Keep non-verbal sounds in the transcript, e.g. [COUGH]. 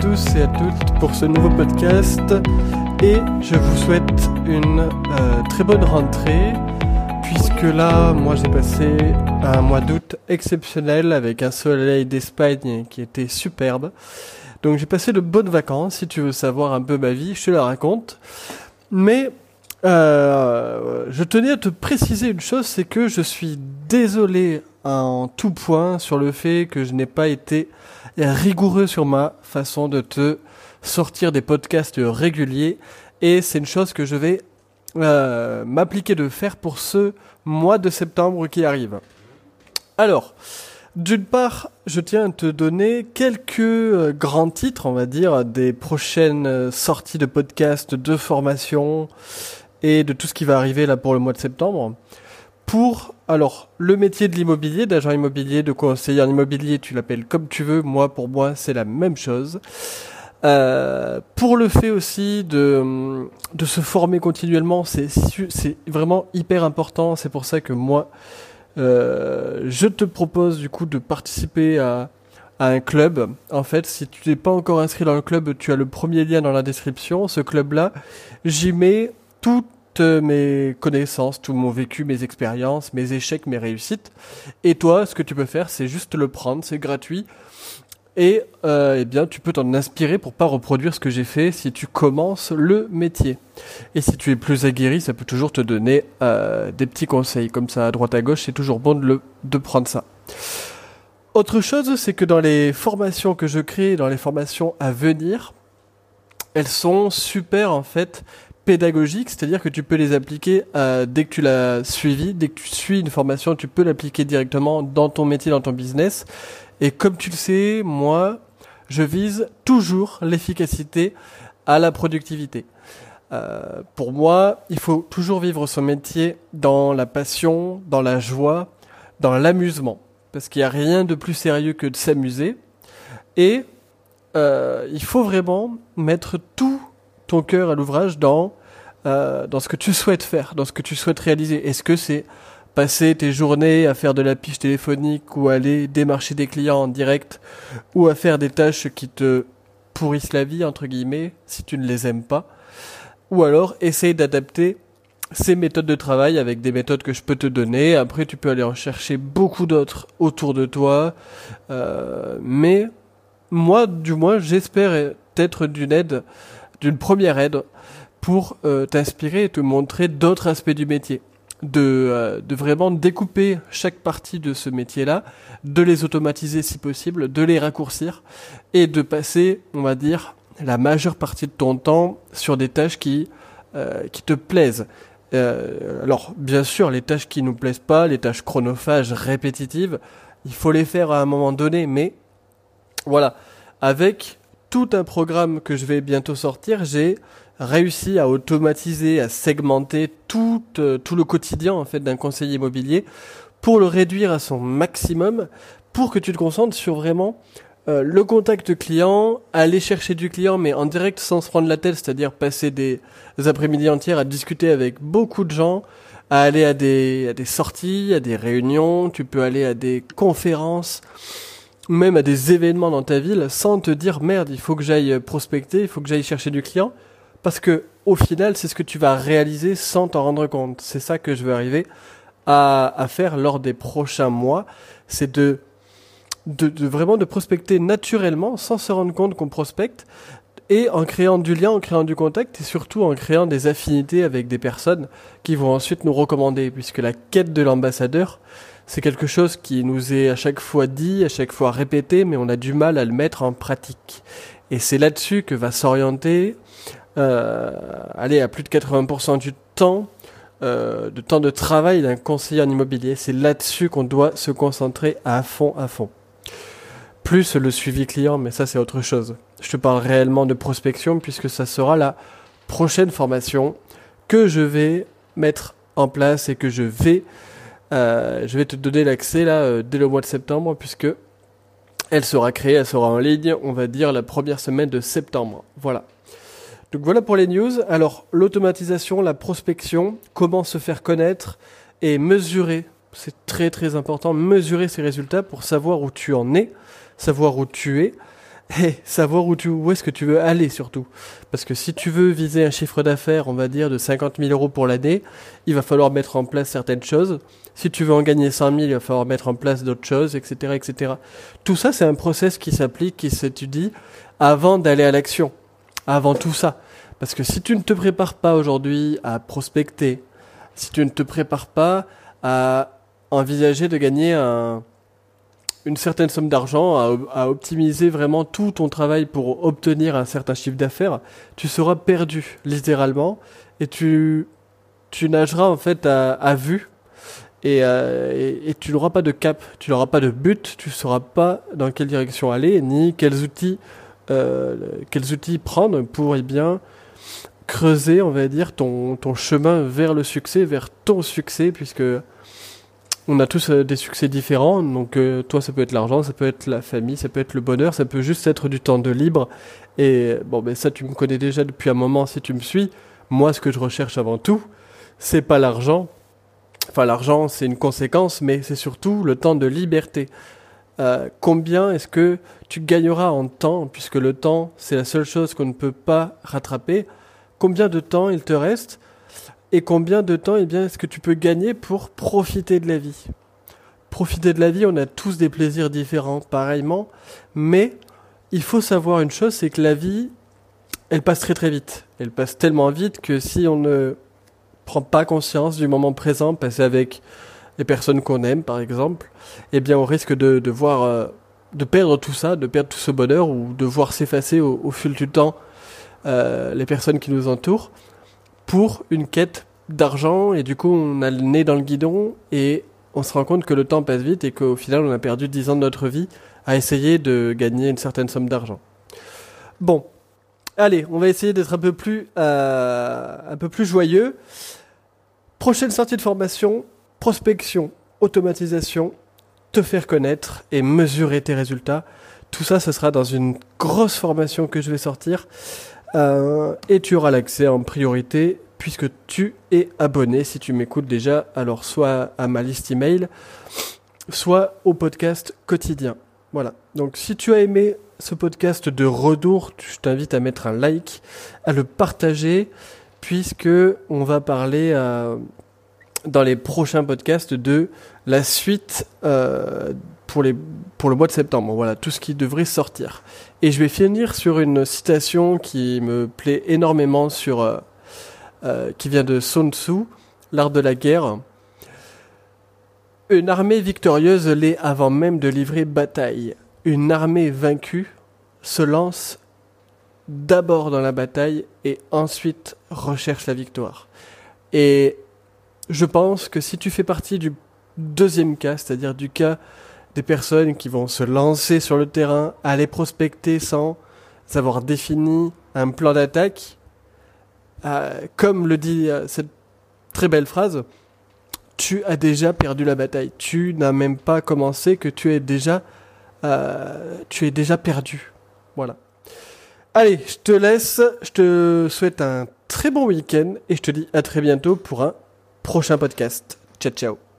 tous et à toutes pour ce nouveau podcast et je vous souhaite une euh, très bonne rentrée puisque là, moi j'ai passé un mois d'août exceptionnel avec un soleil d'Espagne qui était superbe. Donc j'ai passé de bonnes vacances, si tu veux savoir un peu ma vie, je te la raconte. Mais euh, je tenais à te préciser une chose, c'est que je suis désolé en tout point sur le fait que je n'ai pas été rigoureux sur ma façon de te sortir des podcasts réguliers et c'est une chose que je vais euh, m'appliquer de faire pour ce mois de septembre qui arrive. Alors, d'une part, je tiens à te donner quelques euh, grands titres, on va dire, des prochaines euh, sorties de podcasts, de formation et de tout ce qui va arriver là pour le mois de septembre pour alors le métier de l'immobilier, d'agent immobilier, de conseiller en immobilier, tu l'appelles comme tu veux. Moi, pour moi, c'est la même chose. Euh, pour le fait aussi de, de se former continuellement, c'est vraiment hyper important. C'est pour ça que moi, euh, je te propose du coup de participer à, un club. En fait, si tu n'es pas encore inscrit dans le club, tu as le premier lien dans la description. Ce club-là, j'y mets mes connaissances, tout mon vécu, mes expériences, mes échecs, mes réussites. Et toi, ce que tu peux faire, c'est juste le prendre, c'est gratuit. Et euh, eh bien, tu peux t'en inspirer pour pas reproduire ce que j'ai fait si tu commences le métier. Et si tu es plus aguerri, ça peut toujours te donner euh, des petits conseils comme ça à droite à gauche. C'est toujours bon de, le, de prendre ça. Autre chose, c'est que dans les formations que je crée, dans les formations à venir, elles sont super en fait pédagogique, c'est-à-dire que tu peux les appliquer euh, dès que tu l'as suivi, dès que tu suis une formation, tu peux l'appliquer directement dans ton métier, dans ton business. Et comme tu le sais, moi, je vise toujours l'efficacité à la productivité. Euh, pour moi, il faut toujours vivre son métier dans la passion, dans la joie, dans l'amusement, parce qu'il n'y a rien de plus sérieux que de s'amuser. Et euh, il faut vraiment mettre tout ton cœur à l'ouvrage dans euh, dans ce que tu [LAUGHS] souhaites faire, dans ce que tu souhaites réaliser. Est-ce que c'est passer tes journées à faire de la piche téléphonique ou aller démarcher des clients en direct ou à faire des tâches qui te pourrissent la vie entre guillemets si tu ne les aimes pas? Ou alors essaye d'adapter ces méthodes de travail avec des méthodes que je peux te donner. Après, tu peux aller en chercher beaucoup d'autres autour de toi. Euh, mais moi, du moins, j'espère être d'une aide d'une première aide pour euh, t'inspirer et te montrer d'autres aspects du métier. De, euh, de vraiment découper chaque partie de ce métier-là, de les automatiser si possible, de les raccourcir et de passer, on va dire, la majeure partie de ton temps sur des tâches qui, euh, qui te plaisent. alors, bien sûr, les tâches qui nous plaisent pas, les tâches chronophages, répétitives, il faut les faire à un moment donné, mais voilà, avec tout un programme que je vais bientôt sortir, j'ai réussi à automatiser, à segmenter tout, euh, tout le quotidien en fait d'un conseiller immobilier pour le réduire à son maximum, pour que tu te concentres sur vraiment euh, le contact client, aller chercher du client mais en direct sans se prendre la tête, c'est-à-dire passer des, après-midi entières à discuter avec beaucoup de gens, à aller à des, à des sorties, à des réunions, tu peux aller à des conférences même à des événements dans ta ville sans te dire merde, il faut que j'aille prospecter, il faut que j'aille chercher du client. Parce que au final, c'est ce que tu vas réaliser sans t'en rendre compte. C'est ça que je veux arriver à, à faire lors des prochains mois, c'est de, de, de vraiment de prospecter naturellement sans se rendre compte qu'on prospecte et en créant du lien, en créant du contact et surtout en créant des affinités avec des personnes qui vont ensuite nous recommander. Puisque la quête de l'ambassadeur, c'est quelque chose qui nous est à chaque fois dit, à chaque fois répété, mais on a du mal à le mettre en pratique. Et c'est là-dessus que va s'orienter, euh, aller à plus de 80% du temps, euh, de temps de travail d'un conseiller en immobilier. C'est là-dessus qu'on doit se concentrer à fond, à fond. Plus le suivi client, mais ça c'est autre chose. Je te parle réellement de prospection puisque ça sera la prochaine formation que je vais mettre en place et que je vais euh, je vais te donner l'accès là euh, dès le mois de septembre puisque elle sera créée, elle sera en ligne, on va dire la première semaine de septembre. Voilà. Donc voilà pour les news. Alors l'automatisation, la prospection, comment se faire connaître et mesurer, c'est très très important, mesurer ses résultats pour savoir où tu en es, savoir où tu es, [LAUGHS] et savoir où, tu, où est-ce que tu veux aller surtout. Parce que si tu veux viser un chiffre d'affaires, on va dire, de 50 000 euros pour l'année, il va falloir mettre en place certaines choses. Si tu veux en gagner 100 000, il va falloir mettre en place d'autres choses, etc., etc. Tout ça, c'est un process qui s'applique, qui s'étudie avant d'aller à l'action. Avant tout ça. Parce que si tu ne te prépares pas aujourd'hui à prospecter, si tu ne te prépares pas à envisager de gagner un, une certaine somme d'argent, à, optimiser vraiment tout ton travail pour obtenir un certain chiffre d'affaires, tu seras perdu, littéralement, et tu, tu nageras en fait à, vue, euh, et, tu n'auras pas de cap, tu n'auras pas de but, tu ne sauras pas dans quelle direction aller, ni quels outils, euh, quels outils prendre pour, eh bien, creuser, on va dire, ton, ton chemin vers le succès, vers ton succès, puisque on a tous euh, des succès différents. Donc euh, toi, ça peut être l'argent, ça peut être la famille, ça peut être le bonheur, ça peut juste être du temps de libre. Et bon, ben ça, tu me connais déjà depuis un moment si tu me suis. Moi, ce que je recherche avant tout, c'est pas l'argent. Enfin, l'argent, c'est une conséquence, mais c'est surtout le temps de liberté. Euh, combien est-ce que tu gagneras en temps, puisque le temps, c'est la seule chose qu'on ne peut pas rattraper? Combien de temps il te reste? Et combien de temps eh est-ce que tu peux gagner pour profiter de la vie? Profiter de la vie, on a tous des plaisirs différents, pareillement, mais il faut savoir une chose, c'est que la vie, elle passe très très vite. Elle passe tellement vite que si on ne prend pas conscience du moment présent, passé avec les personnes qu'on aime, par exemple, eh bien, on risque de, de voir, euh, de perdre tout ça, de perdre tout ce bonheur, ou de voir s'effacer au, fil du temps euh, les personnes qui nous entourent pour une quête d'argent et du coup on a le nez dans le guidon et on se rend compte que le temps passe vite et qu'au final on a perdu 10 ans de notre vie à essayer de gagner une certaine somme d'argent. Bon, allez, on va essayer d'être un peu plus euh, un peu plus joyeux. Prochaine sortie de formation, prospection, automatisation, te faire connaître et mesurer tes résultats. Tout ça, ce sera dans une grosse formation que je vais sortir. Euh, et tu auras l'accès en priorité puisque tu es abonné. Si tu m'écoutes déjà, alors soit à ma liste email, soit au podcast quotidien. Voilà. Donc si tu as aimé ce podcast de Redour, je t'invite à mettre un like, à le partager, puisque on va parler euh, dans les prochains podcasts de la suite euh, pour, les, pour le mois de septembre. Voilà, tout ce qui devrait sortir. Et je vais finir sur une citation qui me plaît énormément sur, euh, euh, qui vient de Sun Tzu, l'art de la guerre. Une armée victorieuse l'est avant même de livrer bataille. Une armée vaincue se lance d'abord dans la bataille et ensuite recherche la victoire. Et je pense que si tu fais partie du deuxième cas, c'est-à-dire du cas des personnes qui vont se lancer sur le terrain, aller prospecter sans avoir défini un plan d'attaque. Euh, comme le dit euh, cette très belle phrase, tu as déjà perdu la bataille. Tu n'as même pas commencé que tu es déjà, euh, tu es déjà perdu. Voilà. Allez, je te laisse. Je te souhaite un très bon week-end et je te dis à très bientôt pour un prochain podcast. Ciao, ciao.